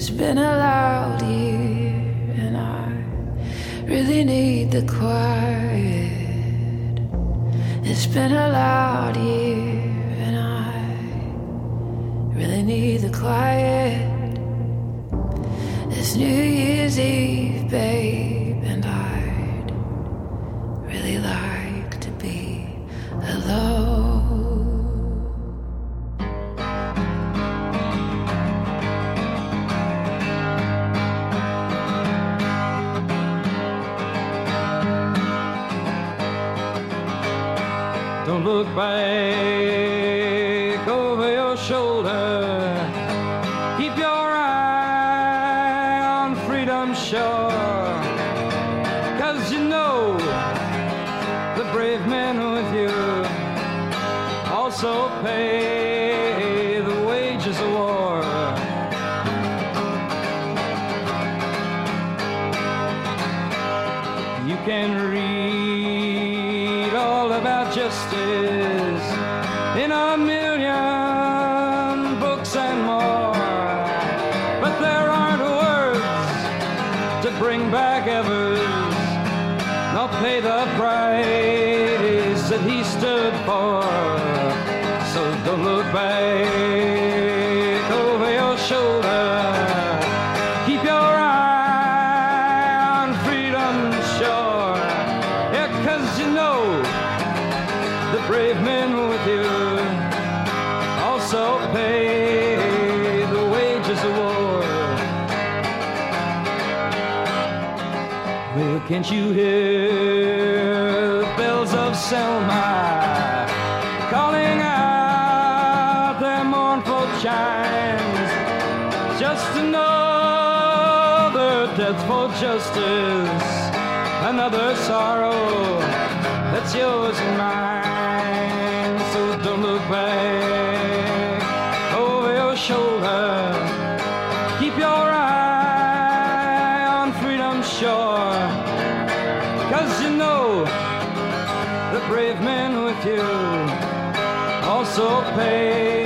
It's been a loud year, and I really need the quiet. It's been a loud year, and I really need the quiet. It's New Year's Eve, babe, and I'd really like to be alone. know the brave men with you also pay.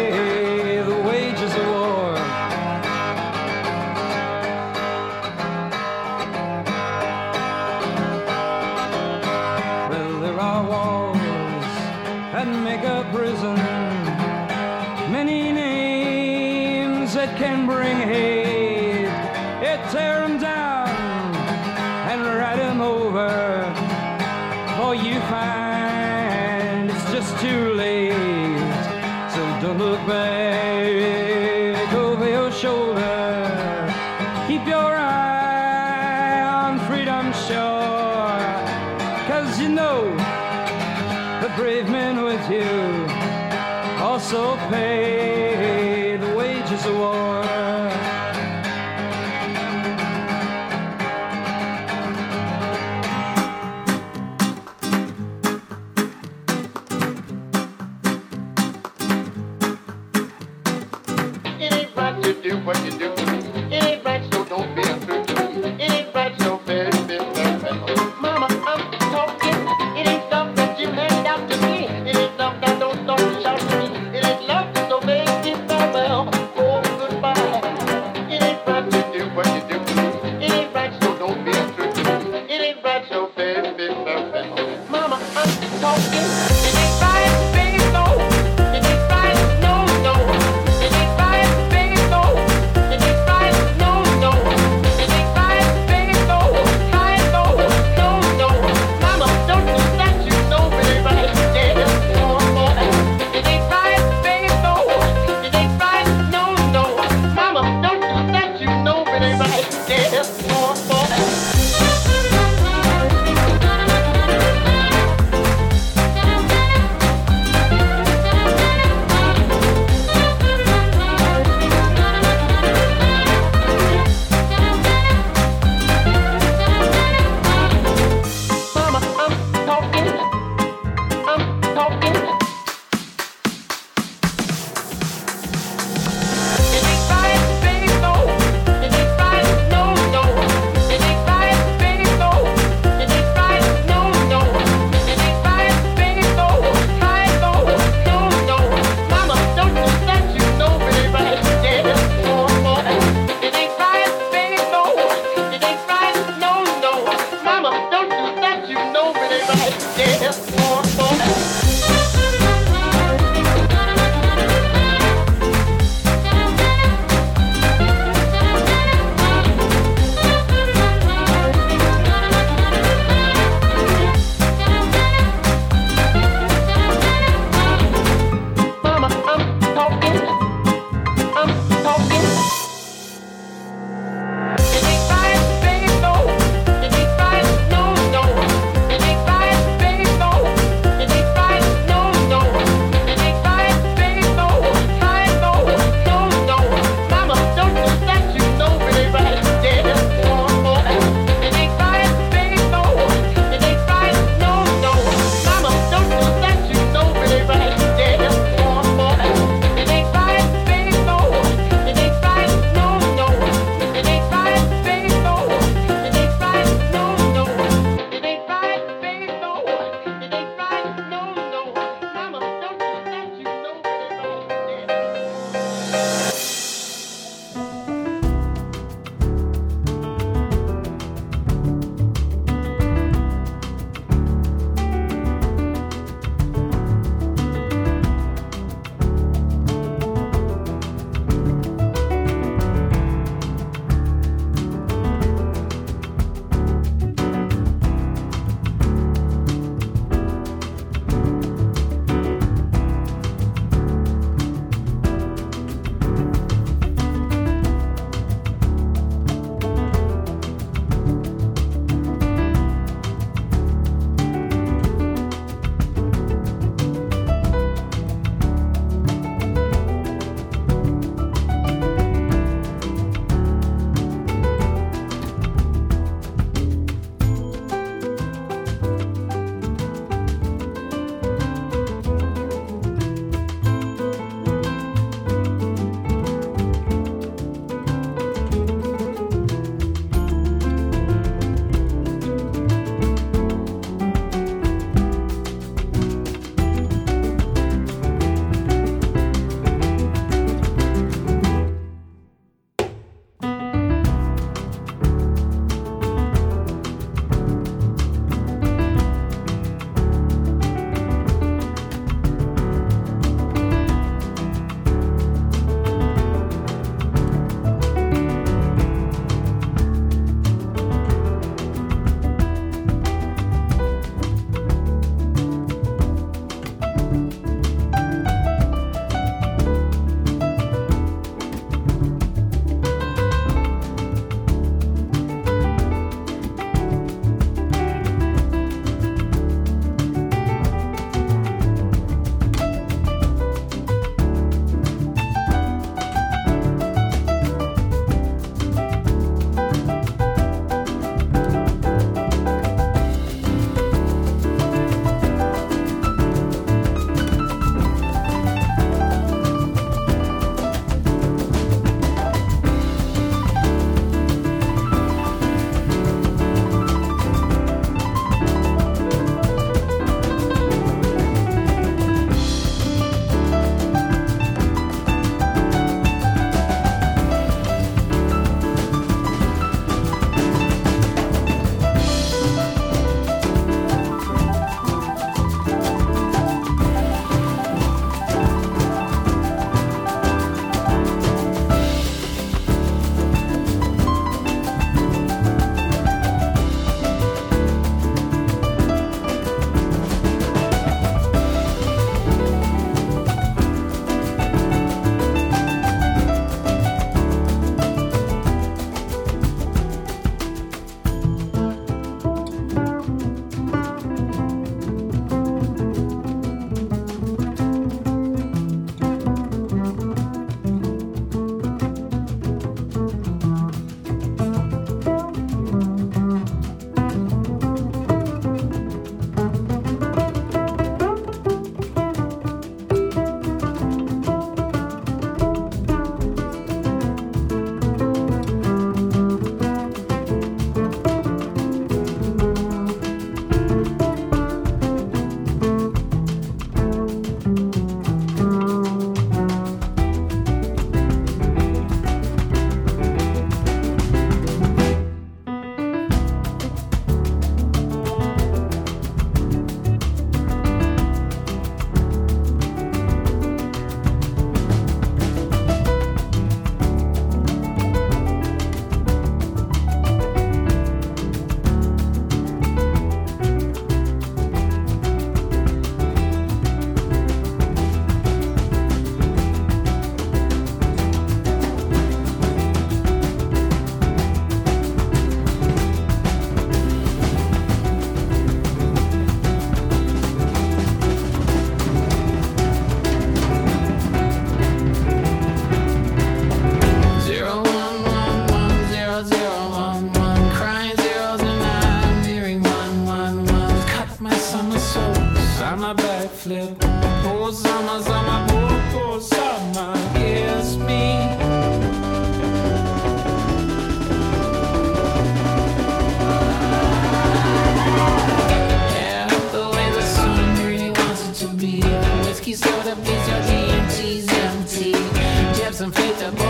some feet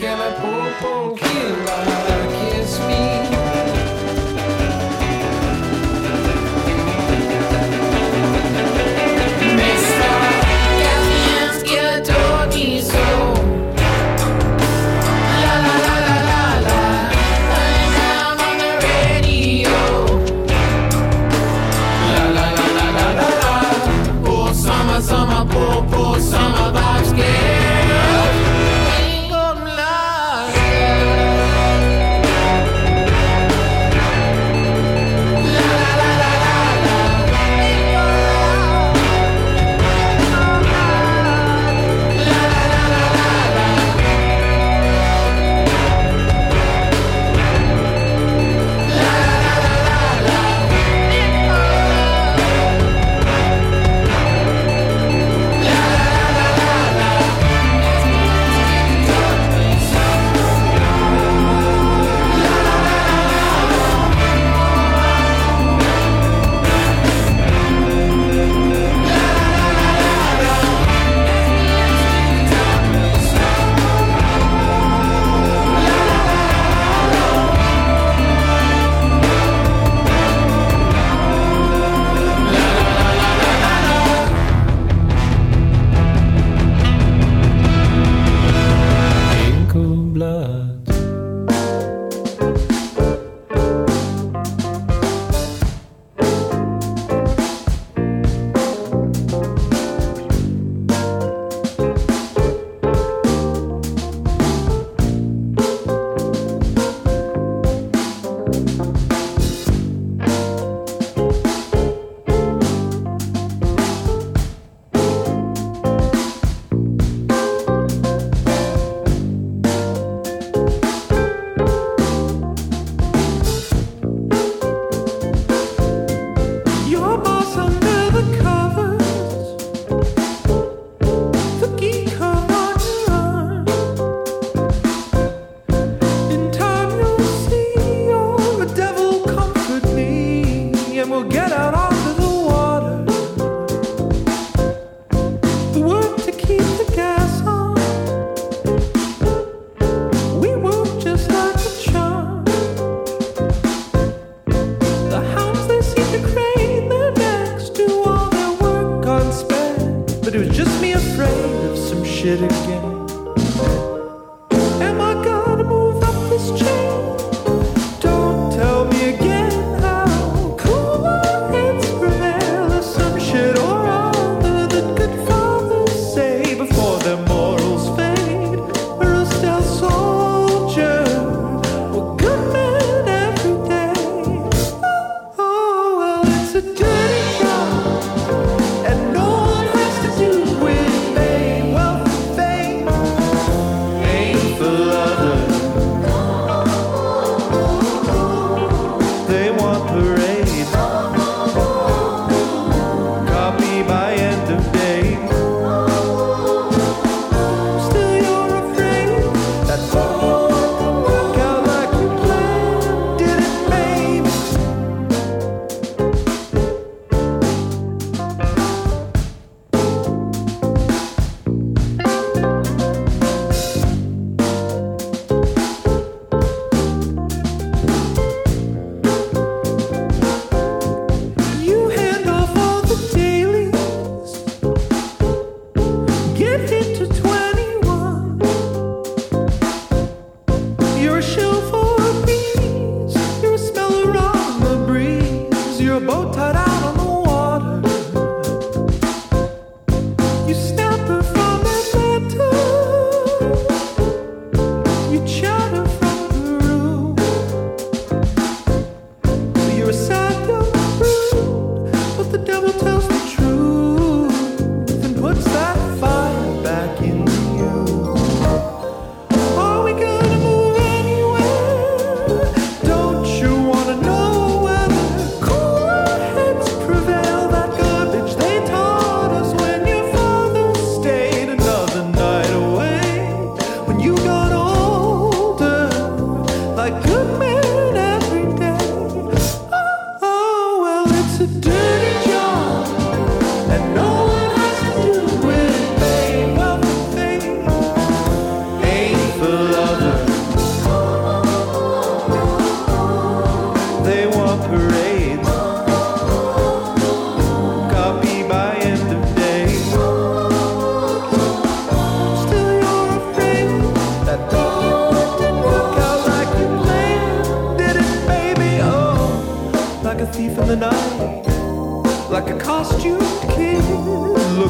fame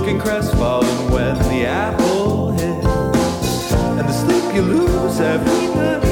looking crestfallen when the apple hits, and the sleep you lose every night.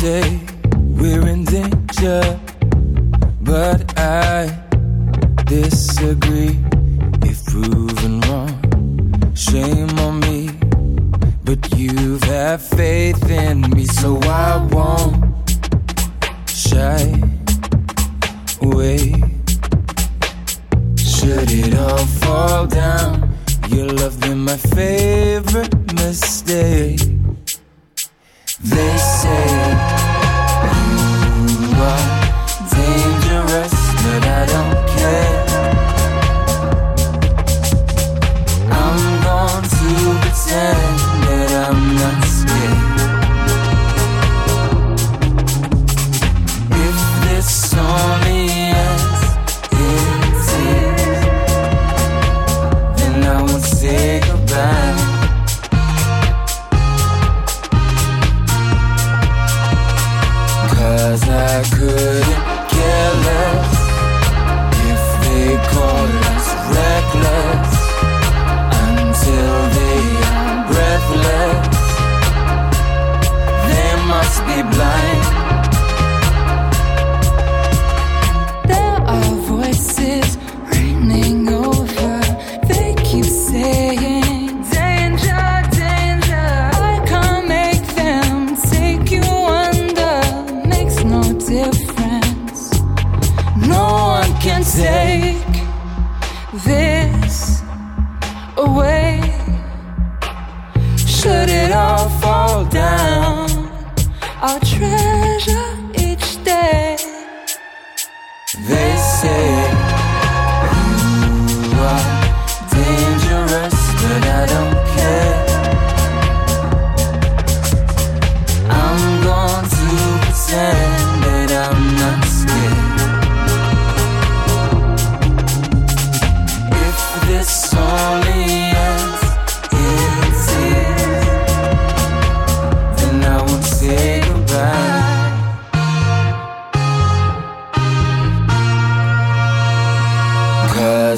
say we're in danger, but I disagree. If proven wrong, shame on me. But you've had faith in me, so I won't shy away. Should it all fall down, your love been my favorite mistake. They say.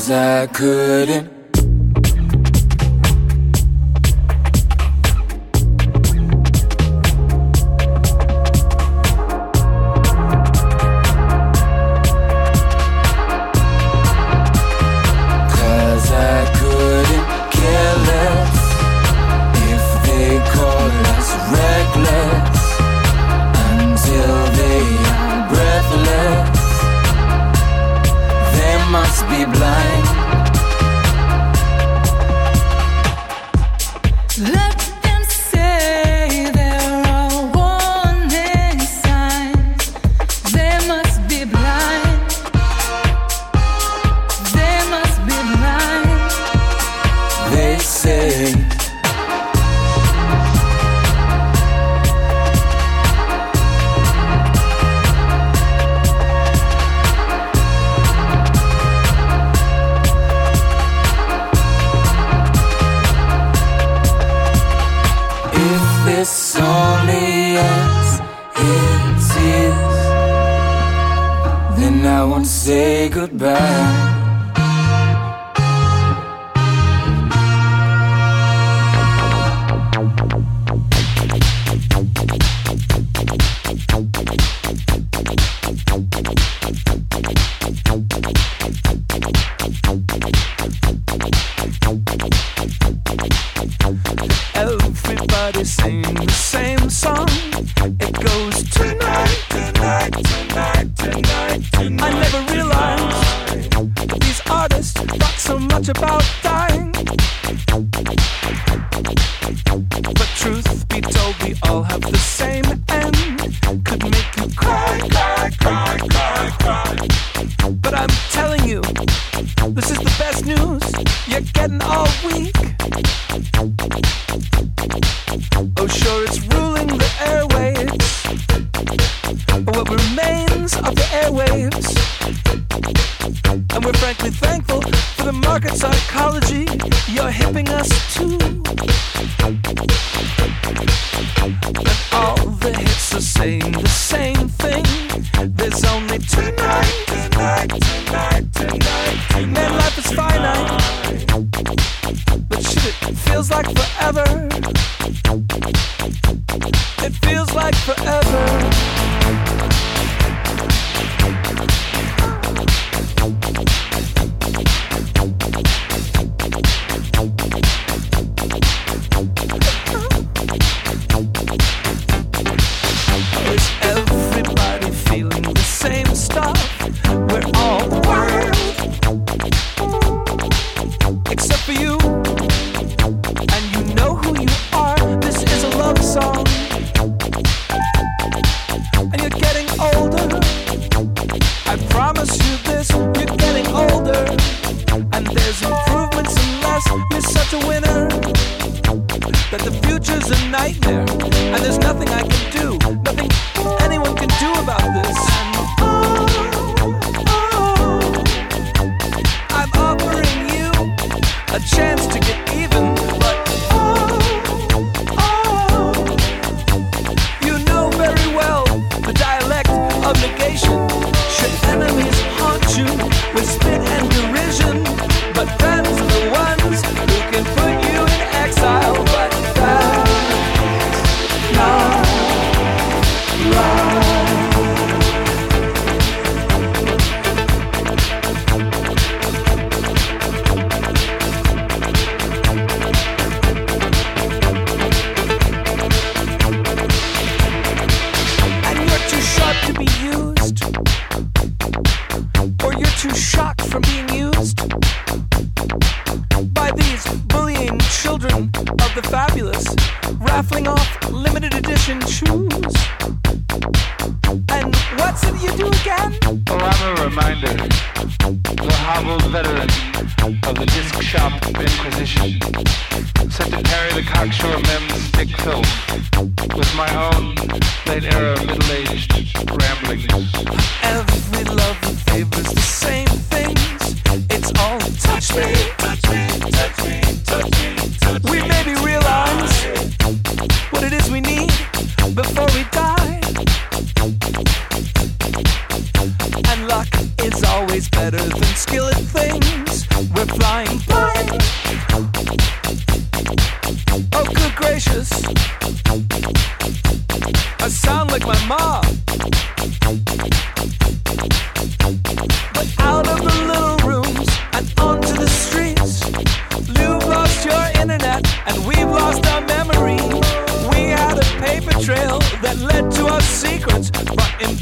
Cause I couldn't frankly thankful for the market cycle. again? Oh, I'm a reminder. The hobbled veteran of the disc shop inquisition. Set to parry the cocksure mem's stick filth with my own late era middle-aged rambling. Every love favors the same things. It's all touch me, touch me, touch me, touch me, touch me. We maybe realize what it is we need before we die. Luck is always better than skill at things. We're flying blind. Oh, good gracious. I sound like my mom. But out of the little rooms and onto the streets, you've lost your internet and we've lost our memory. We had a paper trail that led to our secrets, but in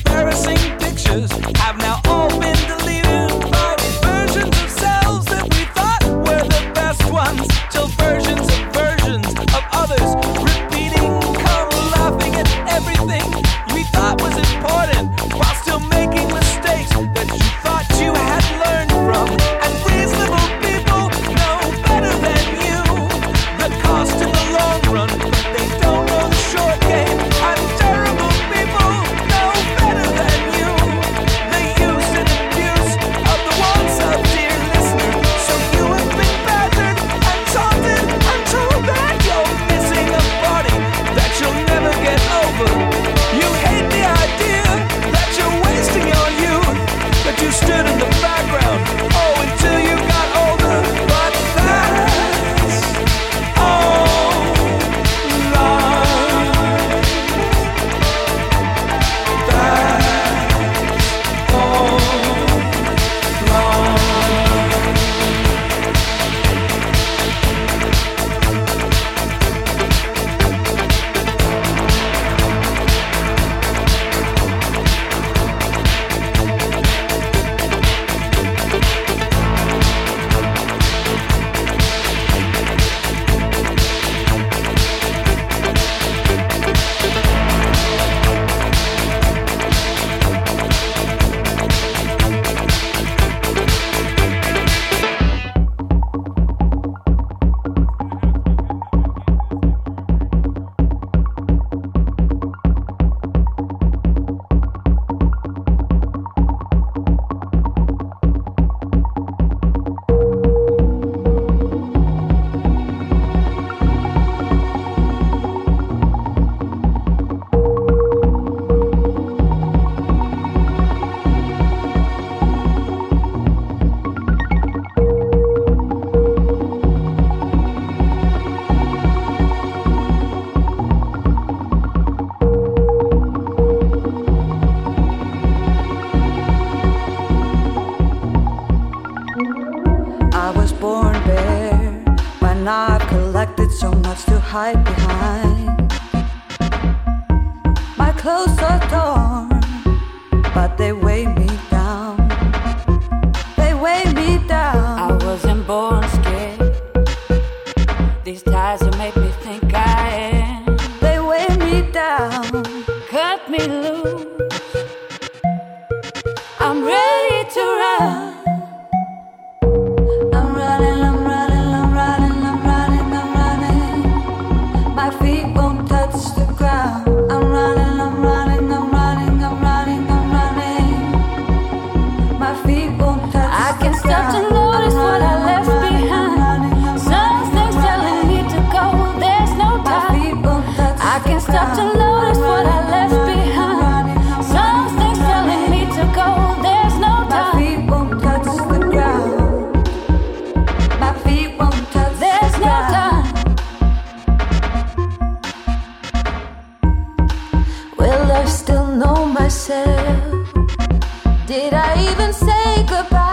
Did I even say goodbye?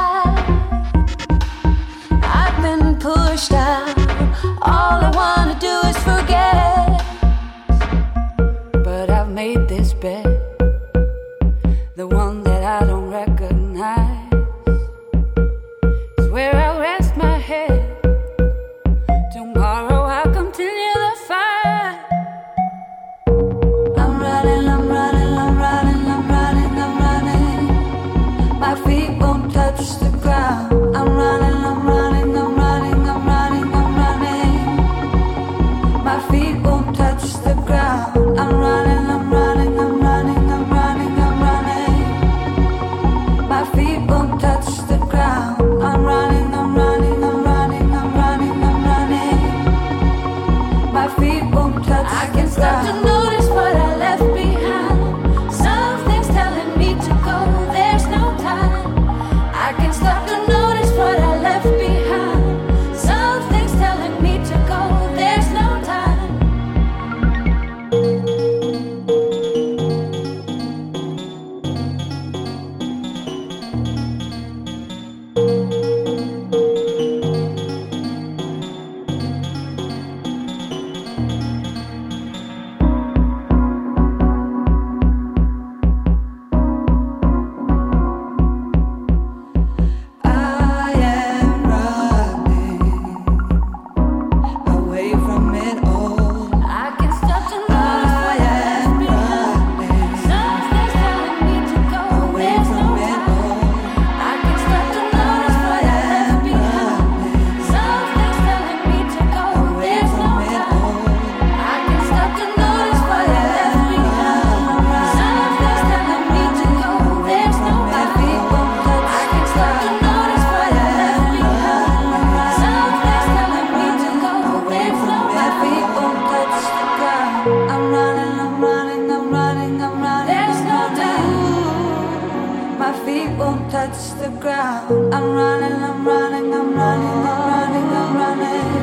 feet won't touch the ground. I'm running, I'm running, I'm running, I'm running, I'm running.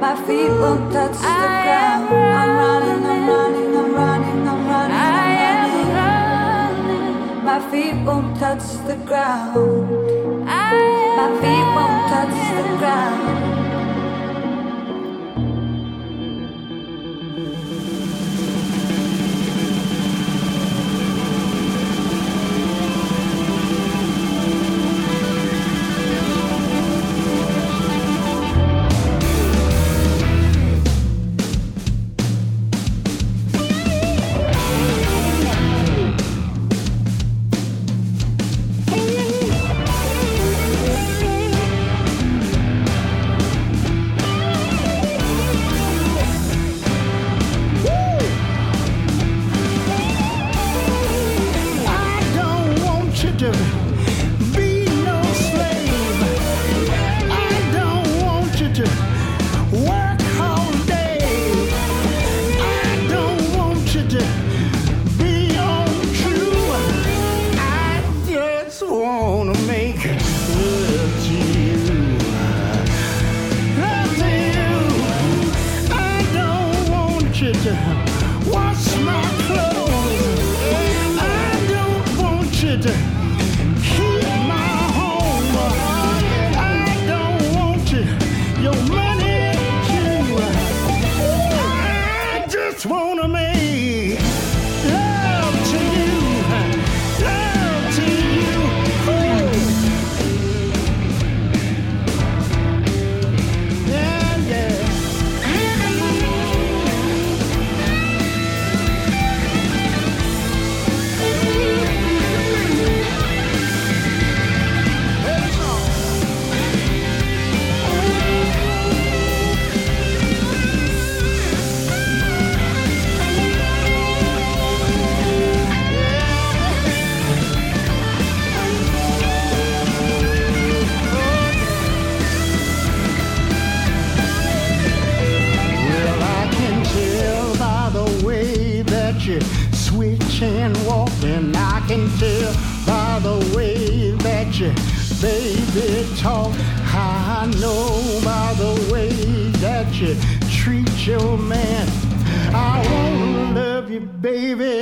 My feet won't touch the ground. I'm running, I'm running, I'm running, I'm running, I'm running. My feet won't touch the ground. My feet won't touch the ground. your man. I wanna love you, baby.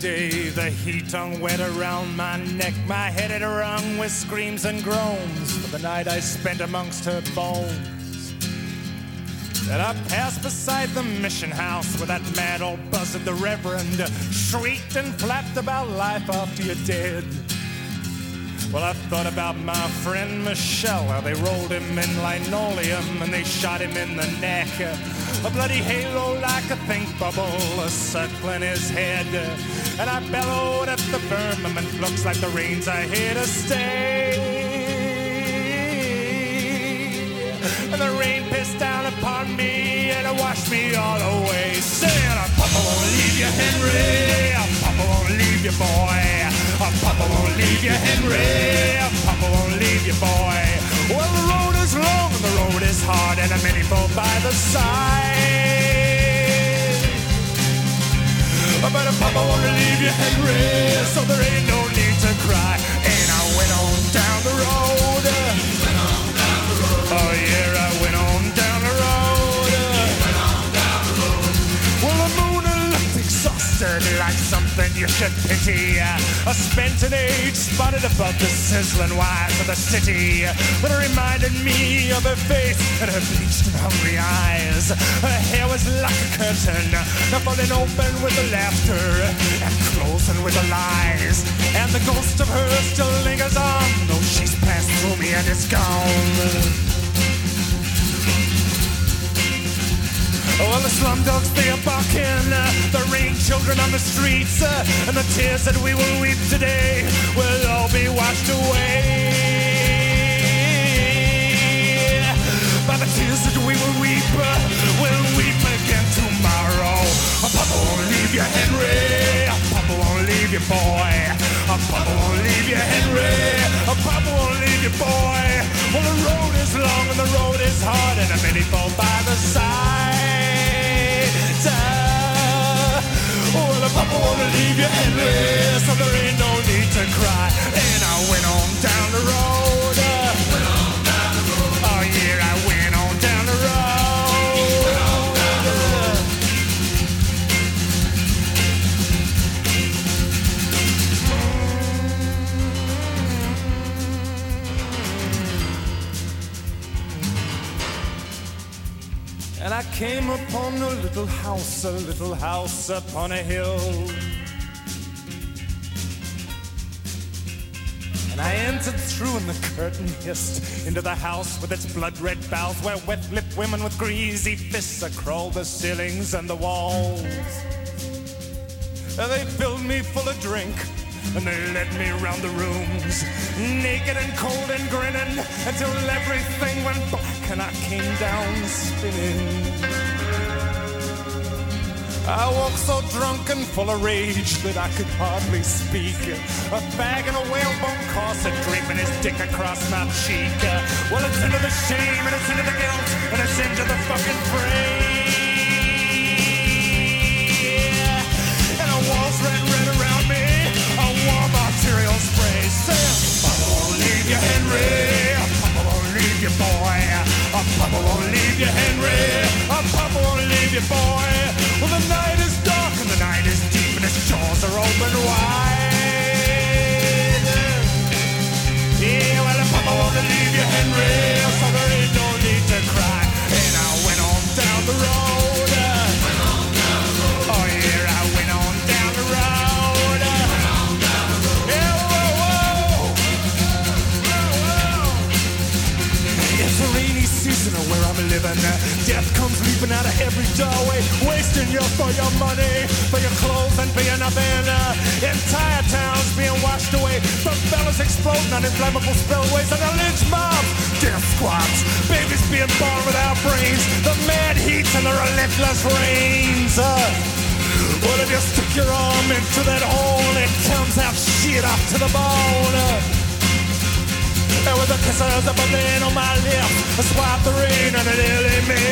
The heat hung wet around my neck. My head had rung with screams and groans for the night I spent amongst her bones. Then I passed beside the mission house where that mad old buzzard, the Reverend, shrieked and flapped about life after you're dead. Well, I thought about my friend Michelle, how they rolled him in linoleum and they shot him in the neck. A bloody halo like a think bubble circling his head. And I bellowed at the firmament, looks like the rains are here to stay. And the rain pissed down upon me and it washed me all away. Saying, Papa won't leave you, Henry. Papa won't leave you, boy. Papa won't leave you, Henry. Papa won't leave you, boy. Well, the road is long and the road is hard, and many fall by the side. But Papa won't leave you, Henry, so there ain't no need to cry. And I went on down the road. Oh yeah, I went on like something you should pity. A spent an age spotted above the sizzling wires of the city that reminded me of her face and her bleached and hungry eyes. Her hair was like a curtain, now falling open with the laughter and closing with the lies. And the ghost of her still lingers on, though she's passed through me and is gone. Well, the slum dogs, they are barking. uh, The rain children on the streets. uh, And the tears that we will weep today will all be washed away. By the tears that we will weep, uh, we'll weep again tomorrow. Papa won't leave you, Henry. Leave you, boy. Papa won't leave you, Henry. Papa won't leave you, boy. Well, the road is long and the road is hard, and many fall by the side. Well, Papa won't leave you, Henry, so there ain't no need to cry. And I went on down the road. And I came upon a little house, a little house upon a hill. And I entered through, and the curtain hissed into the house with its blood red boughs, where wet lipped women with greasy fists are crawled the ceilings and the walls. And they filled me full of drink, and they led me round the rooms, naked and cold and grinning, until everything went black and I came down spinning. I woke so drunk and full of rage that I could hardly speak. A fag and a whalebone corset draping his dick across my cheek. Well, it's into the shame and it's into the guilt and it's into the fucking fray. Papa won't leave you, boy. Papa won't leave you, Henry. Papa won't leave you, boy. Well, the night is dark and the night is deep and jaws are open wide. Yeah, well, Papa won't leave you, Henry. So there ain't no need to cry. And I went on down the road. Where I'm living. at. Death comes leaping out of every doorway, wasting you for your money, for your clothes, and for your nothing. Entire towns being washed away, the fellas exploding on inflammable spillways, and the lynch mob, death squads, babies being born without brains, the mad heats and the relentless rains. Uh, well, if you stick your arm into that hole, it comes out shit off to the bone. Uh, and with the kisses of burning on my lips, I swipe the rain and it nearly missed.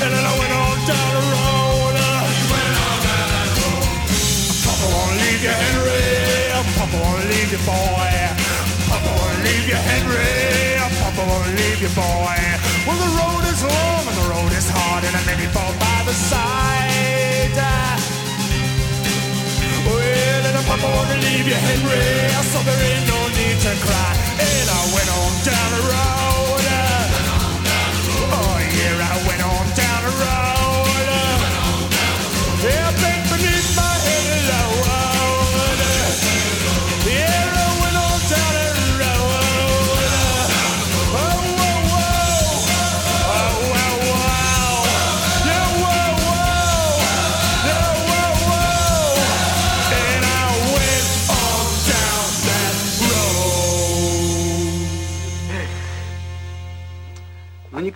And then I went on down the road. Papa won't leave you, Henry. Papa won't leave you, boy. Papa won't leave you, Henry. Papa won't leave you, boy. Well, the road is long and the road is hard, and I many fall by the side. Well, and Papa wanna leave you, Henry, so there ain't no need to cry. And I went on down the road. Oh, yeah, I went on down the road. Yeah, beneath my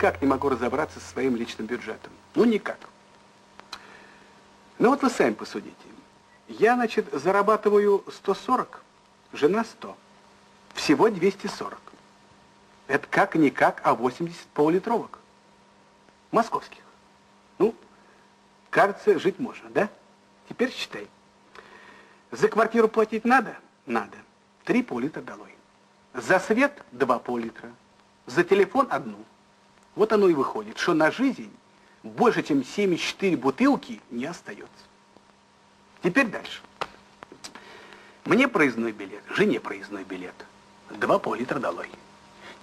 никак не могу разобраться со своим личным бюджетом. Ну, никак. Ну, вот вы сами посудите. Я, значит, зарабатываю 140, жена 100. Всего 240. Это как-никак, а 80 полулитровок. Московских. Ну, кажется, жить можно, да? Теперь считай. За квартиру платить надо? Надо. Три пол-литра долой. За свет два пол-литра. За телефон одну. Вот оно и выходит, что на жизнь больше, чем 74 бутылки не остается. Теперь дальше. Мне проездной билет, жене проездной билет. Два пол-литра долой.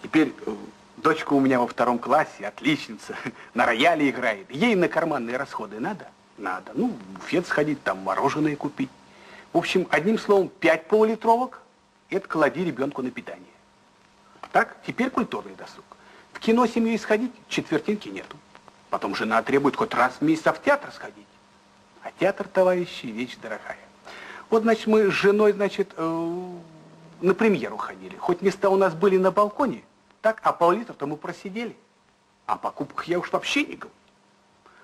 Теперь э, дочка у меня во втором классе, отличница, на рояле играет. Ей на карманные расходы надо? Надо. Ну, в буфет сходить, там мороженое купить. В общем, одним словом, пять полулитровок – это клади ребенку на питание. Так, теперь культурный досуг. В кино семьей сходить, четвертинки нету. Потом жена требует хоть раз в месяц в театр сходить. А театр, товарищи, вещь дорогая. Вот, значит, мы с женой, значит, э, на премьеру ходили. Хоть места у нас были на балконе, так, а пол-литра-то мы просидели. О покупках я уж вообще не говорю.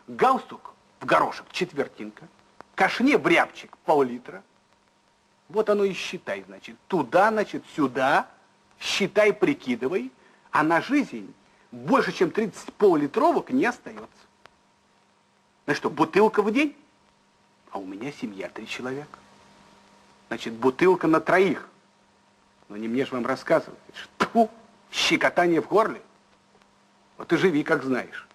Галстук в горошек четвертинка, кашне в рябчик пол-литра. Вот оно и считай, значит. Туда, значит, сюда, считай, прикидывай, а на жизнь больше, чем 30 полулитровок не остается. Ну что, бутылка в день? А у меня семья, три человека. Значит, бутылка на троих. Но не мне же вам рассказывать. Что? Щекотание в горле. Вот и живи, как знаешь.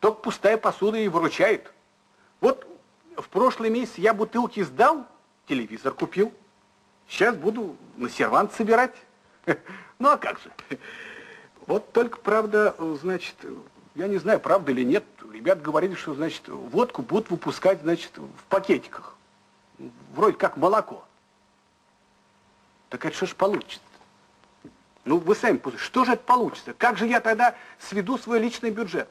Только пустая посуда и выручает. Вот в прошлый месяц я бутылки сдал, телевизор купил. Сейчас буду на сервант собирать. Ну а как же? Вот только, правда, значит, я не знаю, правда или нет, ребят говорили, что, значит, водку будут выпускать, значит, в пакетиках. Вроде как молоко. Так это что ж получится? Ну, вы сами послушайте, что же это получится? Как же я тогда сведу свой личный бюджет?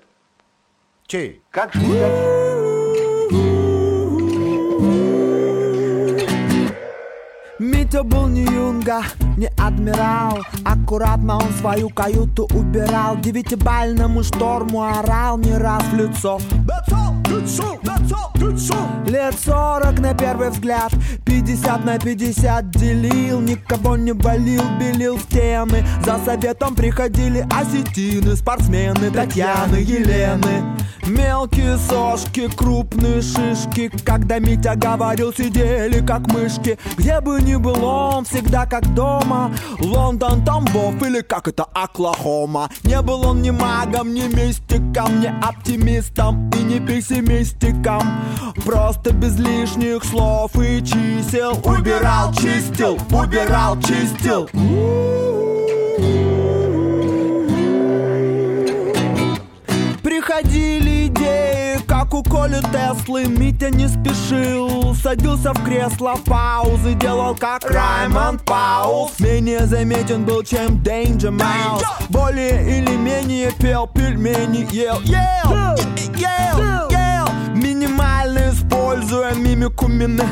Чей? Как же я... Митя был не юнга, не адмирал Аккуратно он свою каюту убирал. Девятибальному шторму орал не раз в лицо Лет сорок на первый взгляд. Пятьдесят на пятьдесят делил Никого не валил, белил стены За советом приходили осетины Спортсмены Татьяны, Елены. Мелкие сошки, крупные шишки. Когда Митя говорил, сидели как мышки. Где бы ни был он, всегда как дома. Лондон, Тамбов или как это Оклахома. Не был он ни магом, ни мистиком Ни оптимистом и не пессимистиком Просто без лишних слов и чисел. Убирал, чистил, убирал, чистил. Приходили идеи, как у Коли Теслы. Митя не спешил, садился в кресло Паузы делал как Раймонд Пауз. Менее заметен был, чем Danger Mouse. Более или менее пел пельмени Ел, ел, ел, ел используя мимику мины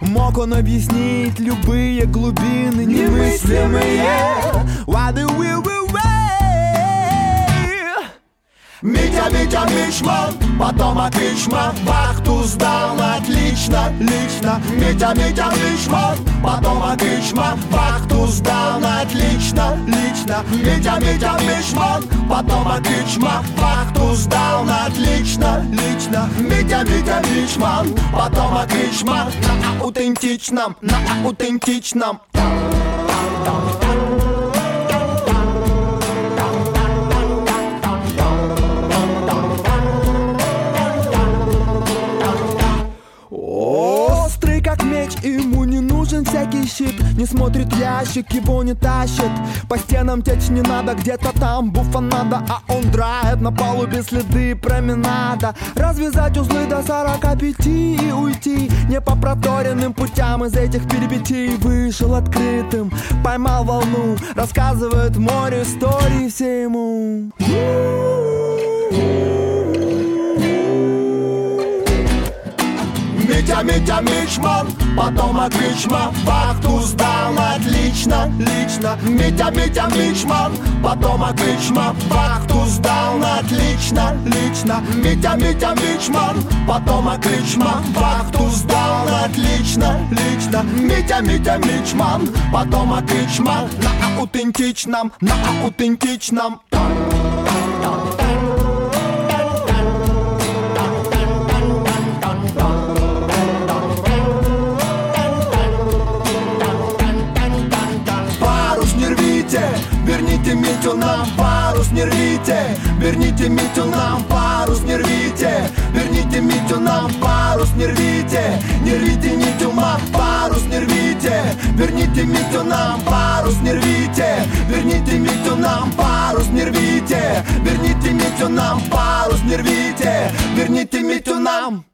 Мог он объяснить любые глубины Немыслимые Why do we away? Митя, Митя, Мичман, потом Мичман Вахту сдал отлично, лично. Митя, Митя, Мичман, потом Мичман Вахту сдал отлично, лично. Митя, Митя, Мичман, потом Мичман Вахту сдал отлично, лично. Митя, Митя, Мичман, потом Мичман На аутентичном, на аутентичном нужен всякий щит. Не смотрит ящик, его не тащит. По стенам течь не надо, где-то там буфа надо А он драет на палубе следы променада. Развязать узлы до 45 и уйти. Не по проторенным путям из этих перипетий Вышел открытым, поймал волну Рассказывает море истории все ему Митя, Митя, Мичман, потом Кричма Вахту сдал отлично, лично. Митя, Митя, Мичман, потом Кричма Вахту сдал отлично, лично. Митя, Митя, Мичман, потом Кричма Вахту сдал отлично, лично. Митя, Митя, Мичман, потом Кричма На аутентичном, на аутентичном. Парус верните Митю нам Парус не рвите, верните Митю нам Парус не рвите, верните Митю нам Парус не рвите, не рвите Митю мам Парус не рвите, верните Митю нам Парус не рвите, верните Митю нам Парус не рвите, верните Митю нам Парус не рвите, верните Митю нам